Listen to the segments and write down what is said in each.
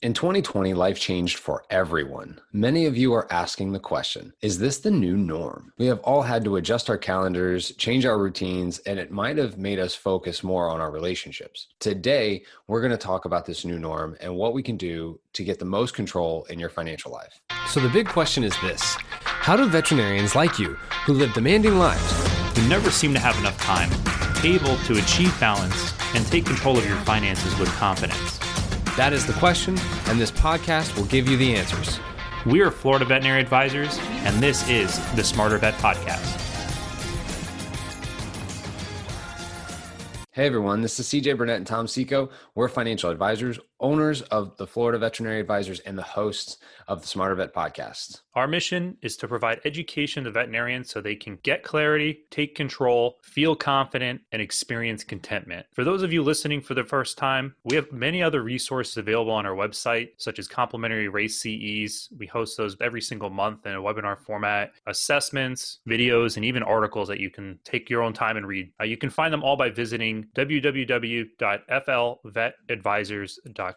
In 2020, life changed for everyone. Many of you are asking the question Is this the new norm? We have all had to adjust our calendars, change our routines, and it might have made us focus more on our relationships. Today, we're going to talk about this new norm and what we can do to get the most control in your financial life. So, the big question is this How do veterinarians like you, who live demanding lives, who never seem to have enough time, able to achieve balance and take control of your finances with confidence? That is the question, and this podcast will give you the answers. We are Florida Veterinary Advisors, and this is the Smarter Vet Podcast. Hey everyone, this is CJ Burnett and Tom Seco. We're financial advisors owners of the Florida Veterinary Advisors and the hosts of the Smarter Vet podcast. Our mission is to provide education to veterinarians so they can get clarity, take control, feel confident, and experience contentment. For those of you listening for the first time, we have many other resources available on our website, such as complimentary RACE CEs. We host those every single month in a webinar format, assessments, videos, and even articles that you can take your own time and read. Uh, you can find them all by visiting www.flvetadvisors.com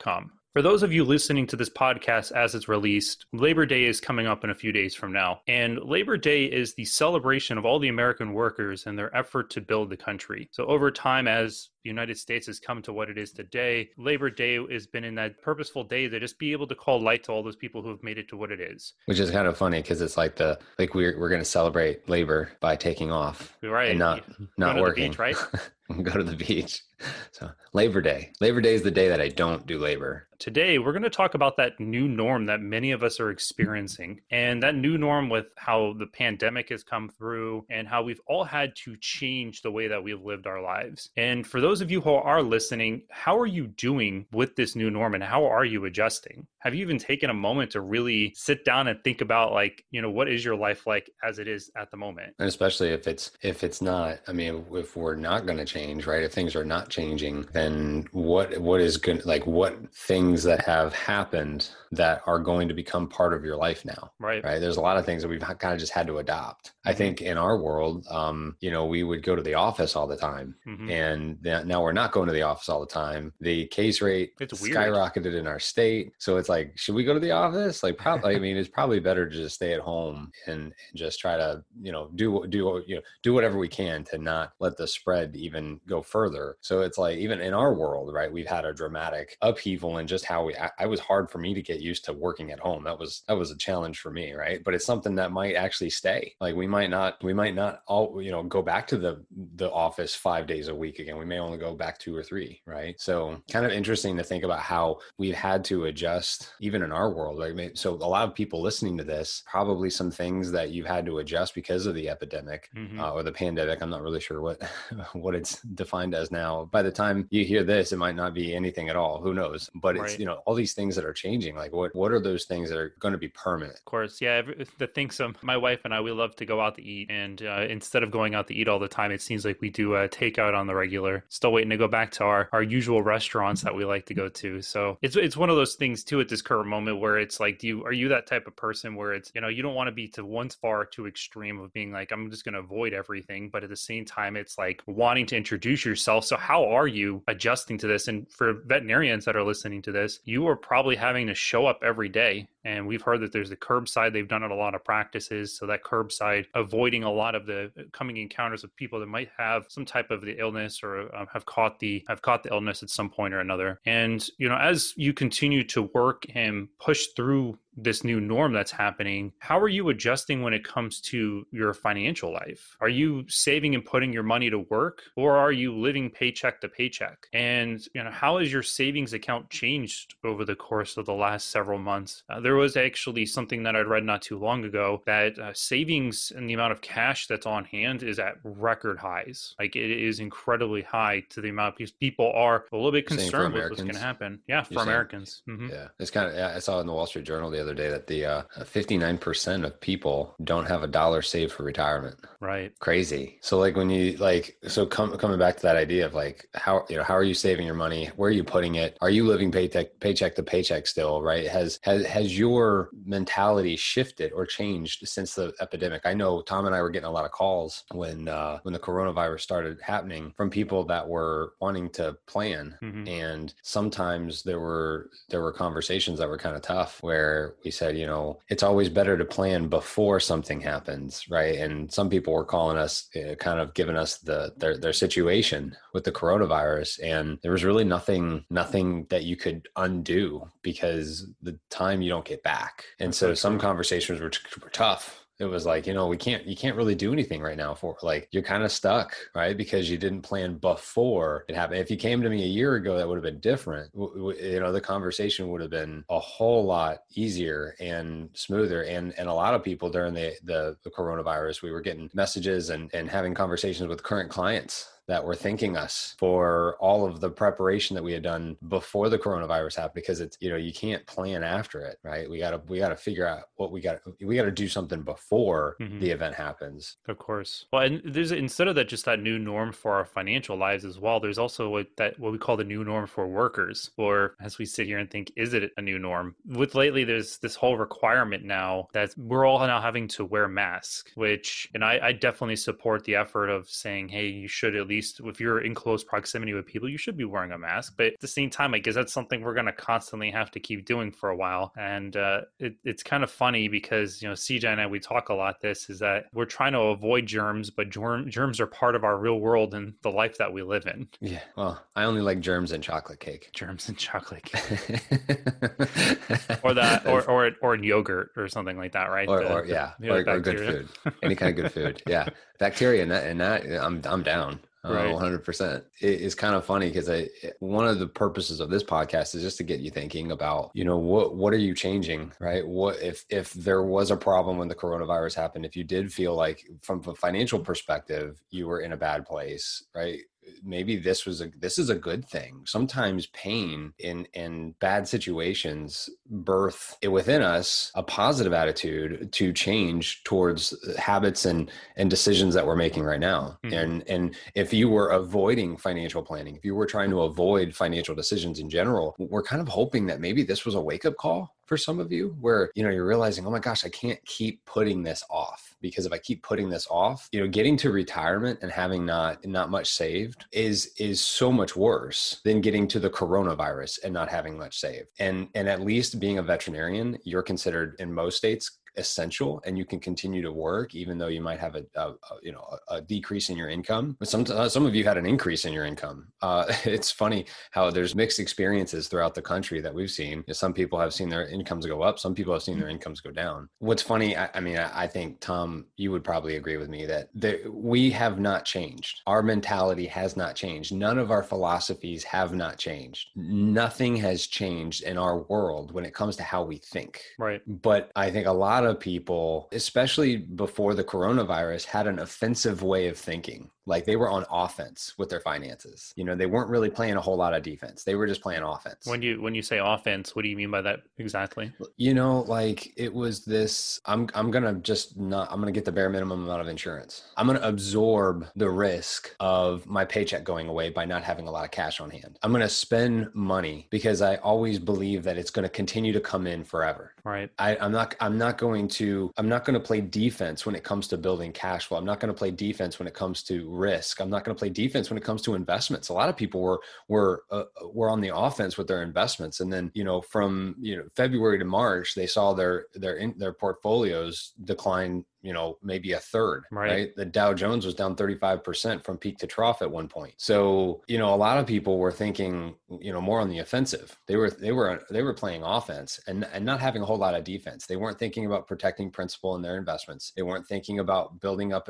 for those of you listening to this podcast as it's released, Labor Day is coming up in a few days from now. And Labor Day is the celebration of all the American workers and their effort to build the country. So, over time, as the United States has come to what it is today. Labor Day has been in that purposeful day to just be able to call light to all those people who have made it to what it is. Which is kind of funny because it's like the like we're we're going to celebrate labor by taking off, right? And not not working, beach, right? go to the beach. So Labor Day. Labor Day is the day that I don't do labor. Today, we're going to talk about that new norm that many of us are experiencing, and that new norm with how the pandemic has come through and how we've all had to change the way that we've lived our lives. And for those of you who are listening, how are you doing with this new norm and how are you adjusting? Have you even taken a moment to really sit down and think about like, you know, what is your life like as it is at the moment? And especially if it's if it's not, I mean, if we're not going to change, right? If things are not changing, then what what is good like what things that have happened that are going to become part of your life now right right there's a lot of things that we've kind of just had to adopt i mm-hmm. think in our world um, you know we would go to the office all the time mm-hmm. and now we're not going to the office all the time the case rate it's skyrocketed in our state so it's like should we go to the office like probably i mean it's probably better to just stay at home and, and just try to you know do do you know do whatever we can to not let the spread even go further so it's like even in our world right we've had a dramatic upheaval in just how we I, I was hard for me to get used to working at home. That was that was a challenge for me, right? But it's something that might actually stay. Like we might not we might not all you know go back to the the office 5 days a week again. We may only go back 2 or 3, right? So kind of interesting to think about how we've had to adjust even in our world. Like so a lot of people listening to this probably some things that you've had to adjust because of the epidemic mm-hmm. uh, or the pandemic. I'm not really sure what what it's defined as now. By the time you hear this, it might not be anything at all. Who knows? But right. it's you know all these things that are changing. Like what what are those things that are going to be permanent of course yeah the things um, my wife and i we love to go out to eat and uh, instead of going out to eat all the time it seems like we do a takeout on the regular still waiting to go back to our our usual restaurants that we like to go to so it's it's one of those things too at this current moment where it's like do you are you that type of person where it's you know you don't want to be to one far too extreme of being like i'm just going to avoid everything but at the same time it's like wanting to introduce yourself. So how are you adjusting to this? And for veterinarians that are listening to this you are probably having to show up every day and we've heard that there's the curbside. They've done it a lot of practices. So that curbside, avoiding a lot of the uh, coming encounters of people that might have some type of the illness or um, have caught the have caught the illness at some point or another. And you know, as you continue to work and push through this new norm that's happening, how are you adjusting when it comes to your financial life? Are you saving and putting your money to work or are you living paycheck to paycheck? And you know, how has your savings account changed over the course of the last several months? Uh, there was actually something that I'd read not too long ago that uh, savings and the amount of cash that's on hand is at record highs. Like it is incredibly high to the amount of people are a little bit concerned with what's going to happen. Yeah, for Americans. Mm-hmm. Yeah, it's kind of. I saw in the Wall Street Journal the other day that the uh, 59% of people don't have a dollar saved for retirement. Right. Crazy. So like when you like so come, coming back to that idea of like how you know how are you saving your money? Where are you putting it? Are you living paycheck paycheck to paycheck still? Right? Has has has your mentality shifted or changed since the epidemic? I know Tom and I were getting a lot of calls when uh, when the coronavirus started happening from people that were wanting to plan, mm-hmm. and sometimes there were there were conversations that were kind of tough where we said, you know, it's always better to plan before something happens, right? And some people were calling us, uh, kind of giving us the their their situation with the coronavirus, and there was really nothing nothing that you could undo because the time you don't get back. And so some conversations were, were tough it was like you know we can't you can't really do anything right now for like you're kind of stuck right? Because you didn't plan before it happened. If you came to me a year ago that would have been different. You know the conversation would have been a whole lot easier and smoother. And and a lot of people during the the, the coronavirus we were getting messages and and having conversations with current clients that were thanking us for all of the preparation that we had done before the coronavirus happened because it's you know you can't plan after it right? We got to we got to figure out what we got we got to do something before mm-hmm. the event happens. Of course. Well and there's instead of that just that new norm for our financial lives as well there's also what that what we call the new norm for workers or as we sit here and think is it a new norm? With lately there's this whole requirement now that we're all now having to wear masks which and I, I definitely support the effort of saying hey you should at least least if you're in close proximity with people, you should be wearing a mask. But at the same time, I guess that's something we're going to constantly have to keep doing for a while. And uh, it, it's kind of funny because, you know, CJ and I, we talk a lot this is that we're trying to avoid germs, but germ, germs are part of our real world and the life that we live in. Yeah. Well, I only like germs and chocolate cake. Germs and chocolate cake. or that, or, or, or yogurt or something like that, right? Or, the, or yeah, the, or, or good food. Any kind of good food. Yeah. Bacteria and that, and that I'm, I'm down. Right. 100%. It's kind of funny because I one of the purposes of this podcast is just to get you thinking about, you know, what what are you changing, right? What if if there was a problem when the coronavirus happened, if you did feel like from a financial perspective you were in a bad place, right? Maybe this was a this is a good thing. Sometimes pain in in bad situations birth within us a positive attitude to change towards habits and and decisions that we're making right now. Mm-hmm. and and if you were avoiding financial planning if you were trying to avoid financial decisions in general we're kind of hoping that maybe this was a wake up call for some of you where you know you're realizing oh my gosh i can't keep putting this off because if i keep putting this off you know getting to retirement and having not not much saved is is so much worse than getting to the coronavirus and not having much saved. And and at least being a veterinarian you're considered in most states essential and you can continue to work even though you might have a, a, a you know a, decrease in your income. But some uh, some of you had an increase in your income. Uh, it's funny how there's mixed experiences throughout the country that we've seen. Some people have seen their incomes go up some people have seen their mm-hmm. incomes go down. What's funny i, I mean I, I, think tom you would probably agree with me that we have not changed. Our mentality has not changed. None of our philosophies have not changed. Nothing has changed in our world when it comes to how we think. Right. But i think a lot lot of people, especially before the coronavirus, had an offensive way of thinking like they were on offense with their finances. You know, they weren't really playing a whole lot of defense. They were just playing offense. When you when you say offense, what do you mean by that exactly? You know, like it was this I'm I'm going to just not I'm going to get the bare minimum amount of insurance. I'm going to absorb the risk of my paycheck going away by not having a lot of cash on hand. I'm going to spend money because I always believe that it's going to continue to come in forever. Right. I, I'm not I'm not going to I'm not going to play defense when it comes to building cash flow. I'm not going to play defense when it comes to risk. I'm not going to play defense when it comes to investments. A lot of people were were uh, were on the offense with their investments, and then you know from you know February to March, they saw their their in, their portfolios decline you know maybe a third right. right. the dow jones was down 35% from peak to trough at one point. So you know a lot of people were thinking you know more on the offensive. They were they were they were playing offense and and not having a whole lot of defense. They weren't thinking about protecting principal in their investments. They weren't thinking about building up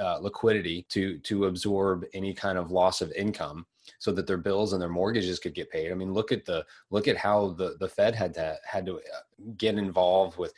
uh, liquidity to to absorb any kind of loss of income so that their bills and their mortgages could get paid. I mean, look at the look at how the the Fed had to had to uh, get involved with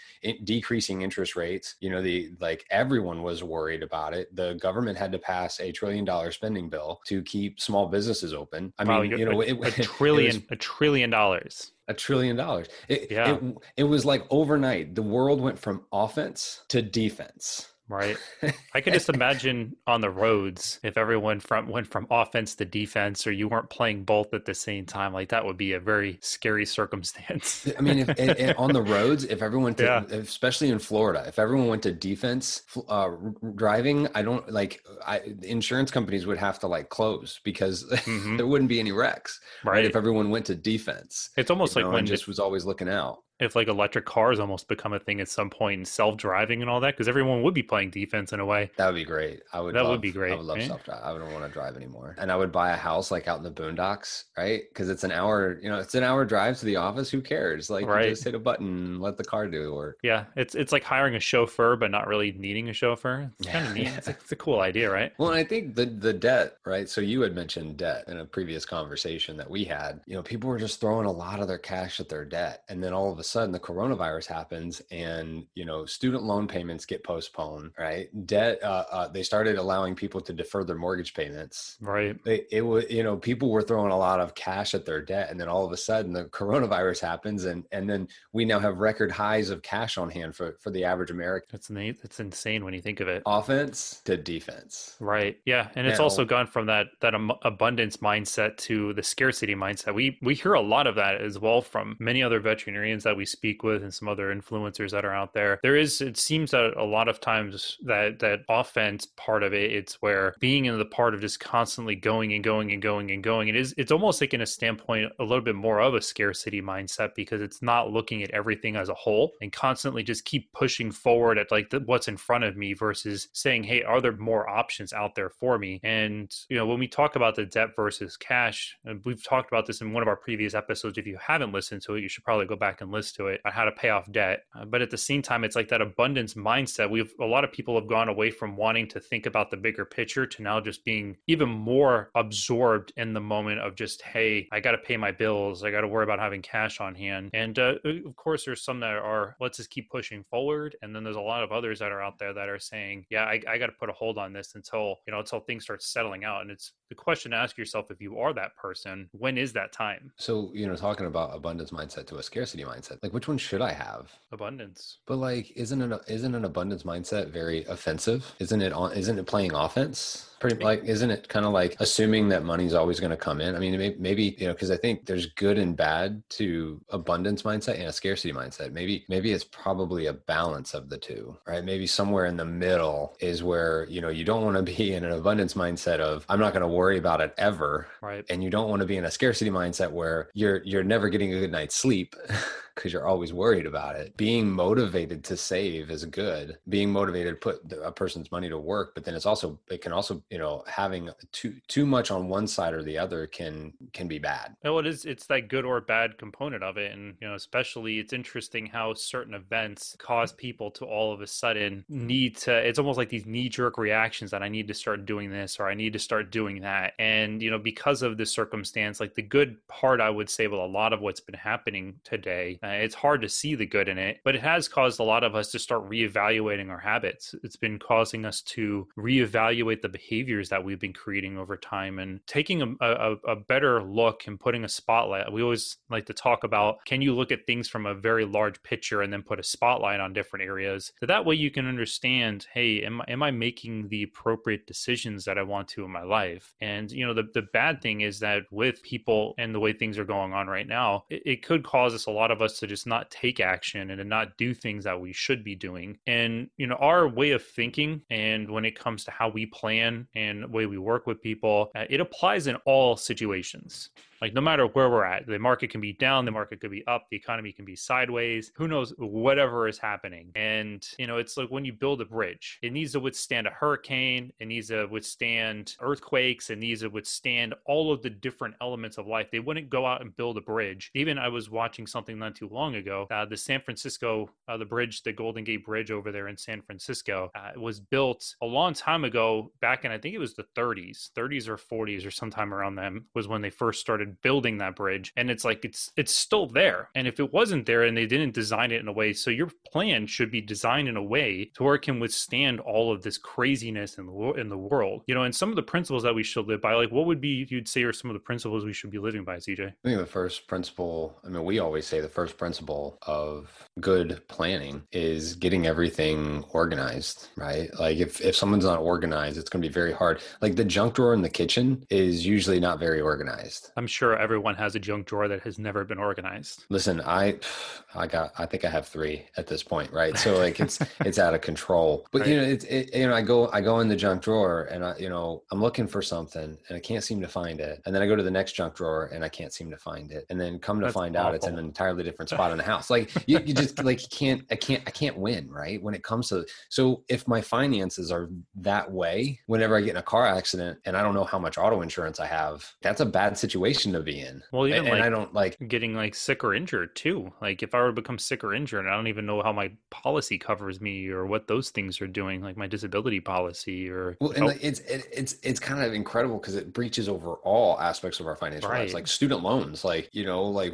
decreasing interest rates. You know, the like everyone was worried about it. The government had to pass a trillion dollar spending bill to keep small businesses open. I wow, mean, you know, a, it, a trillion, was, a trillion dollars a trillion dollars. It, yeah. It, it was like overnight, the world went from offense to defense Right. I could just imagine on the roads if everyone from went from offense to defense, or you weren't playing both at the same time. Like that would be a very scary circumstance. I mean, if, and, and on the roads, if everyone, to, yeah. especially in Florida, if everyone went to defense uh, driving, I don't like. I, insurance companies would have to like close because mm-hmm. there wouldn't be any wrecks. Right. right. If everyone went to defense, it's almost like know, when just was always looking out if like electric cars almost become a thing at some point and self-driving and all that because everyone would be playing defense in a way. That would be great. I would that love, would be great i would love eh? self-drive i wouldn't want to drive anymore. And i would buy a house like out in the boondocks right? Because it's an hour you know it's an hour drive to the office who cares? Like right. you just hit a button and let the car do the work. Yeah it's it's like hiring a chauffeur but not really needing a chauffeur. It's kind of neat. It's, a, it's a cool idea right? Well and i think the the debt right? So you had mentioned debt in a previous conversation that we had. You know people were just throwing a lot of their cash at their debt and then all of a sudden the coronavirus coronavirus happens and you know student loan payments get postponed right? Debt uh, uh, they started allowing people to defer their mortgage payments. Right. It, it was you know people were throwing a lot of cash at their debt and then all of a sudden the coronavirus happens and and then we now have record highs of cash on hand for for the average american. That's neat that's insane when you think of it. Offense to defense. Right. Yeah. And it's now, also gone from that that abundance mindset to the scarcity mindset. We we hear a lot of that as well from many other veterinarians that we speak with and some other influencers that are out there. There is, it seems that a lot of times that that offense part of it, it's where being in the part of just constantly going and going and going and going. It is, it's almost like in a standpoint a little bit more of a scarcity mindset because it's not looking at everything as a whole and constantly just keep pushing forward at like the, what's in front of me versus saying, hey, are there more options out there for me? And you know, when we talk about the debt versus cash, we've talked about this in one of our previous episodes. If you haven't listened to it, you should probably go back and listen to it on how to pay off debt. Uh, but at the same time, it's like that abundance mindset. We've a lot of people have gone away from wanting to think about the bigger picture to now just being even more absorbed in the moment of just, hey, I got to pay my bills. I got to worry about having cash on hand. And uh, of course, there's some that are, let's just keep pushing forward. And then there's a lot of others that are out there that are saying, yeah, I, I got to put a hold on this until, you know, until things start settling out. And it's the question to ask yourself if you are that person, when is that time? So, you know, talking about abundance mindset to a scarcity mindset, like which one should I have? Abundance. But like, isn't it isn't an abundance mindset very offensive? Isn't it on? Isn't it playing offense? Pretty like, isn't it kind of like assuming that money's always going to come in? I mean, maybe, maybe you know, because I think there's good and bad to abundance mindset and a scarcity mindset. Maybe, maybe it's probably a balance of the two, right? Maybe somewhere in the middle is where you know you don't want to be in an abundance mindset of I'm not going to worry about it ever, right? And you don't want to be in a scarcity mindset where you're you're never getting a good night's sleep. because you're always worried about it. Being motivated to save is good. Being motivated to put a person's money to work, but then it's also it can also you know having too too much on one side or the other can can be bad. Well, it is. It's that good or bad component of it, and you know, especially it's interesting how certain events cause people to all of a sudden need to. It's almost like these knee jerk reactions that I need to start doing this or I need to start doing that, and you know, because of the circumstance, like the good part, I would say, with a lot of what's been happening today uh, it's hard to see the good in it, but it has caused a lot of us to start reevaluating our habits. It's been causing us to reevaluate the behaviors that we've been creating over time and taking a, a, a better look and putting a spotlight. We always like to talk about can you look at things from a very large picture and then put a spotlight on different areas? So that way you can understand, hey, am, am I making the appropriate decisions that I want to in my life? And, you know, the, the bad thing is that with people and the way things are going on right now, it, it could cause us a lot of us us to just not take action and to not do things that we should be doing. And, you know, our way of thinking and when it comes to how we plan and way we work with people, uh, it applies in all situations. Like no matter where we're at, the market can be down, the market could be up, the economy can be sideways. Who knows whatever is happening. And you know, it's like when you build a bridge, it needs to withstand a hurricane, it needs to withstand earthquakes, it needs to withstand all of the different elements of life. They wouldn't go out and build a bridge. Even I was watching something not too long ago. Uh, the San Francisco, uh, the bridge, the Golden Gate Bridge over there in San Francisco, uh, was built a long time ago, back in I think it was the 30s, 30s or 40s or sometime around them was when they first started building that bridge and it's like it's it's still there. And if it wasn't there and they didn't design it in a way so your plan should be designed in a way to where it can withstand all of this craziness in the in the world you know and some of the principles that we should live by like what would be you'd say are some of the principles we should be living by cj i think the first principle i mean we always say the first principle of good planning is getting everything organized right? Like if if someone's not organized it's going to be very hard. Like the junk drawer in the kitchen is usually not very organized. I'm sure everyone has a junk drawer that has never been organized. Listen i i got i think i have three at this point right? So like it's it's out of control. But right. you know it's it, you know i go i go in the junk drawer and i you know i'm looking for something and i can't seem to find it. And then i go to the next junk drawer and i can't seem to find it. And then come to That's find awful. out it's in an entirely different spot in the house. Like you, you just like you can't i can't i can't win right? When it comes to so if my finances are that way whenever i get in a car accident and i don't know how much auto insurance i have that's a bad situation to be in. Well even and, like i don't like getting like sick or injured too. Like if i were to become sick or injured i don't even know how my policy covers me or what those things are doing like my disability policy or well and like it's it, it's it's kind of incredible because it breaches over all aspects of our financial right. lives like student loans like you know like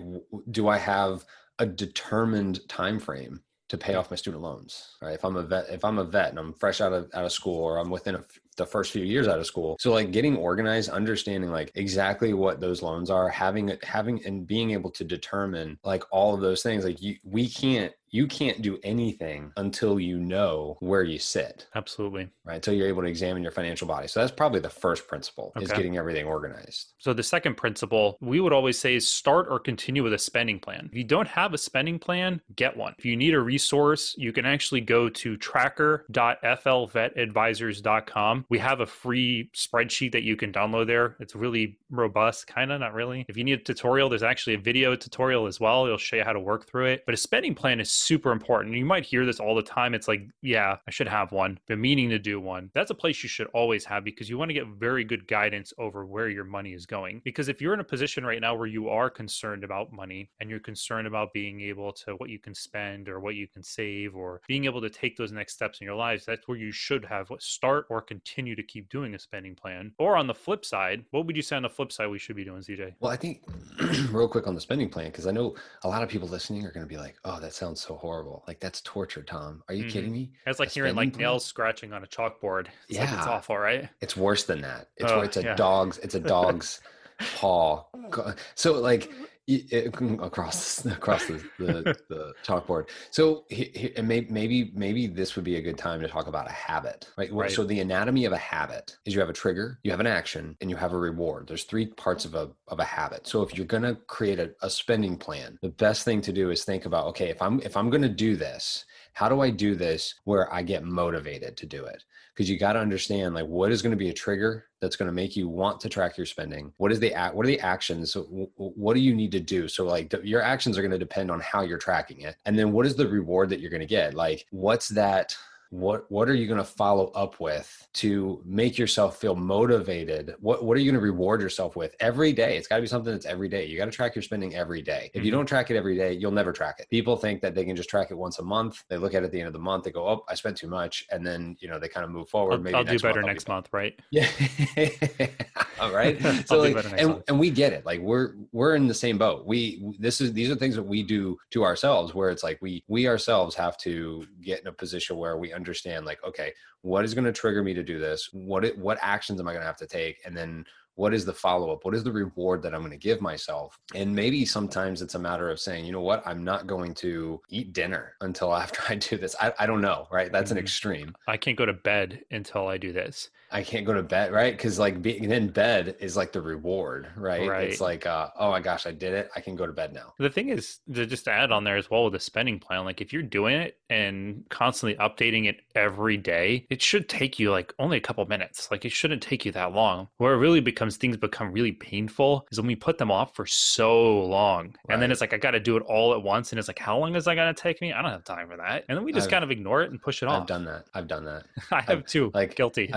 do i have a determined time frame to pay off my student loans right? If i'm a vet if i'm a vet and i'm fresh out of out of school or i'm within a, the first few years out of school. So like getting organized understanding like exactly what those loans are having it having and being able to determine like all of those things like you we can't you can't do anything until you know where you sit. Absolutely. Right. Until you're able to examine your financial body. So that's probably the first principle okay. is getting everything organized. So the second principle we would always say is start or continue with a spending plan. If you don't have a spending plan, get one. If you need a resource, you can actually go to tracker.flvetadvisors.com. We have a free spreadsheet that you can download there. It's really robust, kind of, not really. If you need a tutorial, there's actually a video tutorial as well. It'll show you how to work through it. But a spending plan is super important. You might hear this all the time. It's like, yeah, I should have one. Been meaning to do one. That's a place you should always have because you want to get very good guidance over where your money is going. Because if you're in a position right now where you are concerned about money and you're concerned about being able to what you can spend or what you can save or being able to take those next steps in your lives, that's where you should have what start or continue to keep doing a spending plan. Or on the flip side, what would you say on the flip side we should be doing, CJ? Well, I think real quick on the spending plan, because I know a lot of people listening are going to be like, oh, that sounds so so horrible. Like that's torture, Tom. Are you mm-hmm. kidding me? It's like a hearing like nails scratching on a chalkboard. It's yeah, like it's awful, right? It's worse than that. It's oh, it's a yeah. dog's. It's a dog's paw. So like it, eh, across across the, the, the chalkboard. So and maybe maybe this would be a good time to talk about a habit, right? right? So the anatomy of a habit is you have a trigger, you have an action, and you have a reward. There's three parts of a of a habit. So if you're going to create a, a spending plan, the best thing to do is think about okay, if I'm if I'm going to do this, how do I do this where I get motivated to do it? Because you got to understand like what is going to be a trigger that's going to make you want to track your spending. What is the act what are the actions? So what do you need to do? So like your actions are going to depend on how you're tracking it, and then what is the reward that you're going to get? Like what's that? What what are you going to follow up with to make yourself feel motivated? What what are you going to reward yourself with every day? It's got to be something that's every day. You got to track your spending every day. If mm-hmm. you don't track it every day you'll never track it. People think that they can just track it once a month. They look at it at the end of the month they go oh i spent too much and then you know they kind of move forward. I'll, maybe I'll do better month, next month right? Yeah. All right? So like, and, and we get it. Like we're we're in the same boat. We this is these are things that we do to ourselves where it's like we we ourselves have to get in a position where we understand like okay what is going to trigger me to do this? What it, what actions am i going to have to take? And then what is the follow up what is the reward that i'm going to give myself? And maybe sometimes it's a matter of saying you know what? I'm not going to eat dinner until after i do this. I, I don't know right? That's an mm-hmm. extreme. I can't go to bed until i do this I can't go to bed, right? Because like being in bed is like the reward, right? right? It's like, uh, oh my gosh, I did it. I can go to bed now. The thing is, to just add on there as well with the spending plan, like if you're doing it and constantly updating it every day, it should take you like only a couple minutes. Like it shouldn't take you that long. Where it really becomes things become really painful is when we put them off for so long, right. and then it's like I got to do it all at once, and it's like, how long is that going to take me? I don't have time for that, and then we just I've, kind of ignore it and push it off. I've done that. I've done that. I have I've, too. Like guilty.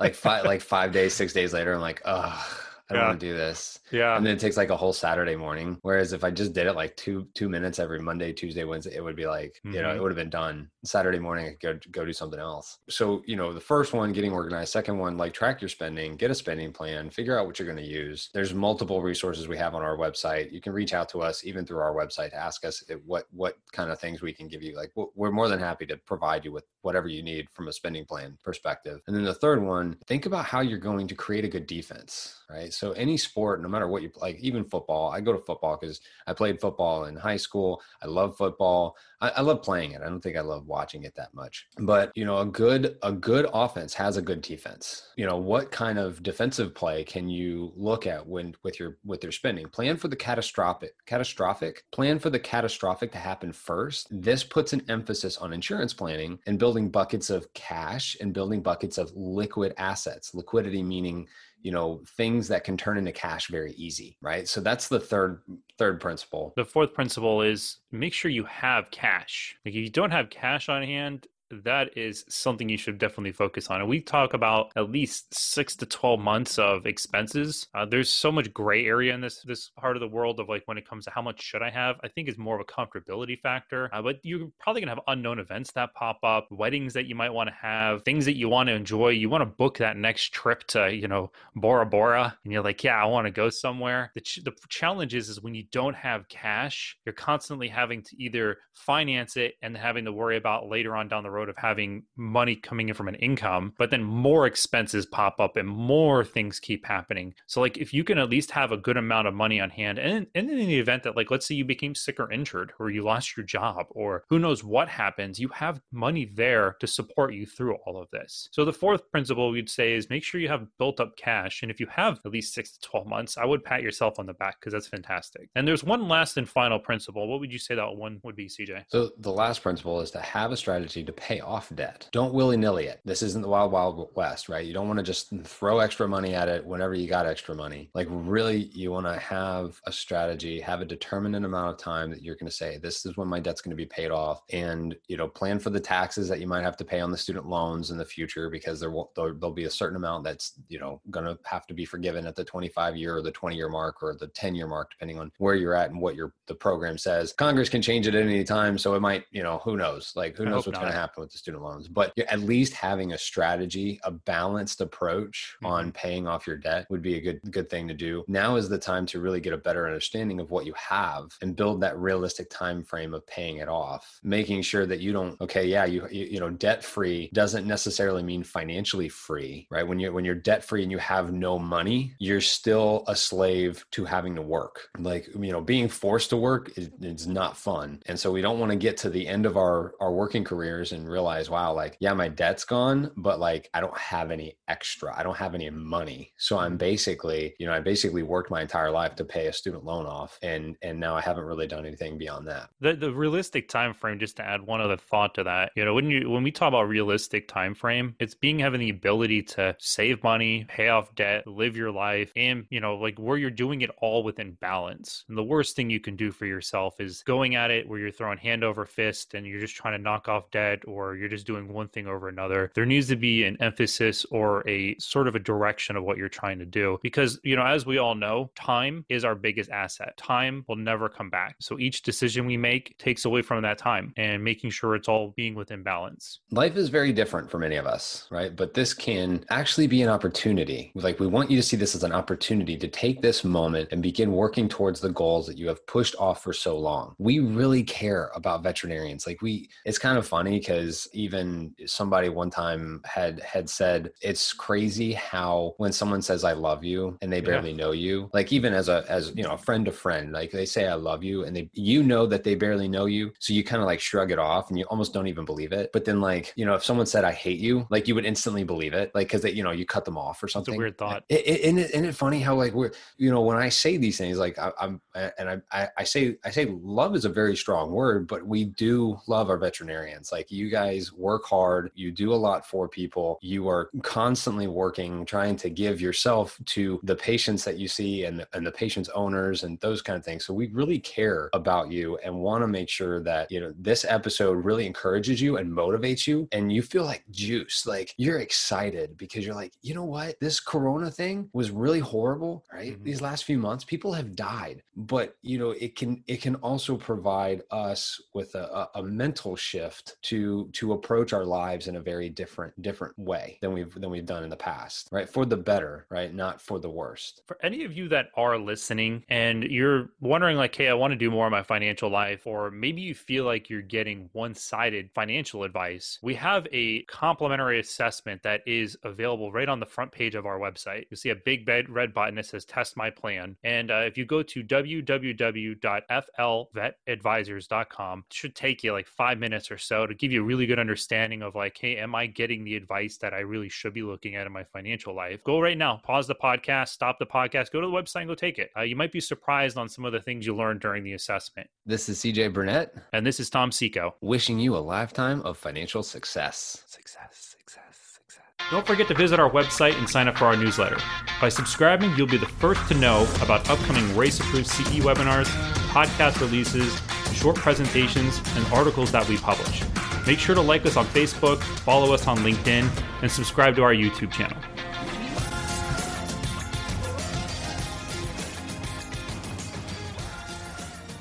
Like five like five days, six days later, I'm like, oh, I don't yeah. want to do this. Yeah. And then it takes like a whole Saturday morning. Whereas if I just did it like two two minutes every Monday, Tuesday, Wednesday, it would be like, mm-hmm. you know, it mm-hmm. would have been done. Saturday morning I could go go do something else. So, you know, the first one, getting organized. Second one, like track your spending, get a spending plan, figure out what you're going to use. There's multiple resources we have on our website. You can reach out to us even through our website to ask us what what kind of things we can give you. Like we're more than happy to provide you with whatever you need from a spending plan perspective. And then the third one, think about how you're going to create a good defense, right? So any sport, no matter what you like, even football, I go to football because I played football in high school. I love football. I, I, love playing it. I don't think I love watching it that much. But you know, a good a good offense has a good defense. You know, what kind of defensive play can you look at when with your with your spending? Plan for the catastrophic catastrophic. Plan for the catastrophic to happen first. This puts an emphasis on insurance planning and building buckets of cash and building buckets of liquid assets. Liquidity meaning you know things that can turn into cash very easy right? So that's the third third principle. The fourth principle is make sure you have cash. Like if you don't have cash on hand that is something you should definitely focus on. And we talk about at least six to twelve months of expenses. Uh, there's so much gray area in this this part of the world of like when it comes to how much should I have. I think is more of a comfortability factor. Uh, but you're probably gonna have unknown events that pop up, weddings that you might want to have, things that you want to enjoy. You want to book that next trip to you know Bora Bora, and you're like, yeah, I want to go somewhere. The ch- the challenge is is when you don't have cash, you're constantly having to either finance it and having to worry about later on down the road road of having money coming in from an income, but then more expenses pop up and more things keep happening. So like if you can at least have a good amount of money on hand and, and in the event that like let's say you became sick or injured or you lost your job or who knows what happens, you have money there to support you through all of this. So the fourth principle we'd say is make sure you have built up cash. And if you have at least six to 12 months, I would pat yourself on the back because that's fantastic. And there's one last and final principle. What would you say that one would be, CJ? So the last principle is to have a strategy to pay off debt. Don't willy nilly it. This isn't the wild, wild west, right? You don't want to just throw extra money at it whenever you got extra money. Like, really, you want to have a strategy, have a determinate amount of time that you're going to say, this is when my debt's going to be paid off. And, you know, plan for the taxes that you might have to pay on the student loans in the future because there will, there'll be a certain amount that's, you know, going to have to be forgiven at the 25 year or the 20 year mark or the 10 year mark, depending on where you're at and what your the program says. Congress can change it at any time. So it might, you know, who knows? Like, who knows what's going to happen with the student loans, but at least having a strategy, a balanced approach mm-hmm. on paying off your debt would be a good good thing to do. Now is the time to really get a better understanding of what you have and build that realistic time frame of paying it off. Making sure that you don't okay, yeah, you you, you know, debt free doesn't necessarily mean financially free, right? When you're when you're debt free and you have no money, you're still a slave to having to work. Like, you know, being forced to work is, is not fun. And so we don't want to get to the end of our our working careers and realize realize, wow, like, yeah, my debt's gone, but like, I don't have any extra. I don't have any money. So I'm mm-hmm. basically, you know, I basically worked my entire life to pay a student loan off. And, and now I haven't really done anything beyond that. The, the realistic time frame, just to add one other thought to that, you know, when you, when we talk about realistic time frame, it's being having the ability to save money, pay off debt, live your life, and, you know, like where you're doing it all within balance. And the worst thing you can do for yourself is going at it where you're throwing hand over fist and you're just trying to knock off debt or you're just just doing one thing over another. There needs to be an emphasis or a sort of a direction of what you're trying to do because, you know, as we all know, time is our biggest asset. Time will never come back. So each decision we make takes away from that time and making sure it's all being within balance. Life is very different for many of us, right? But this can actually be an opportunity. Like we want you to see this as an opportunity to take this moment and begin working towards the goals that you have pushed off for so long. We really care about veterinarians. Like we it's kind of funny because even somebody one time had had said it's crazy how when someone says I love you and they barely yeah. know you, like even as a as you know a friend to friend, like they say I love you and they you know that they barely know you, so you kind of like shrug it off and you almost don't even believe it. But then like you know if someone said I hate you, like you would instantly believe it, like because you know you cut them off or something. It's a weird thought. It, it, isn't, it, isn't it funny how like we're you know when I say these things like I, am and I, I I say I say love is a very strong word, but we do love our veterinarians. Like you you guys work hard. You do a lot for people. You are constantly working, trying to give yourself to the patients that you see and, and the patient's owners and those kind of things. So we really care about you and want to make sure that, you know, this episode really encourages you and motivates you and you feel like juice, like you're excited because you're like, you know what? This corona thing was really horrible, right? Mm-hmm. These last few months, people have died, but you know, it can, it can also provide us with a, a mental shift to, to approach our lives in a very different, different way than we've, than we've done in the past, right? For the better, right? Not for the worst. For any of you that are listening and you're wondering like, Hey, I want to do more in my financial life, or maybe you feel like you're getting one-sided financial advice. We have a complimentary assessment that is available right on the front page of our website. You'll see a big red button that says test my plan. And uh, if you go to www.flvetadvisors.com, it should take you like five minutes or so to give you really good understanding of like, hey, am I getting the advice that I really should be looking at in my financial life? Go right now, pause the podcast, stop the podcast, go to the website and go take it. Uh, you might be surprised on some of the things you learned during the assessment. This is CJ Burnett. And this is Tom Seco. Wishing you a lifetime of financial success. success. Success, success. Don't forget to visit our website and sign up for our newsletter. By subscribing, you'll be the first to know about upcoming RACE approved CE webinars, podcast releases, short presentations, and articles that we publish. Make sure to like us on Facebook, follow us on LinkedIn, and subscribe to our YouTube channel.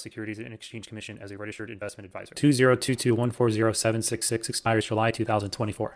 Securities and Exchange Commission as a registered investment advisor. 20221407666 expires July 2024.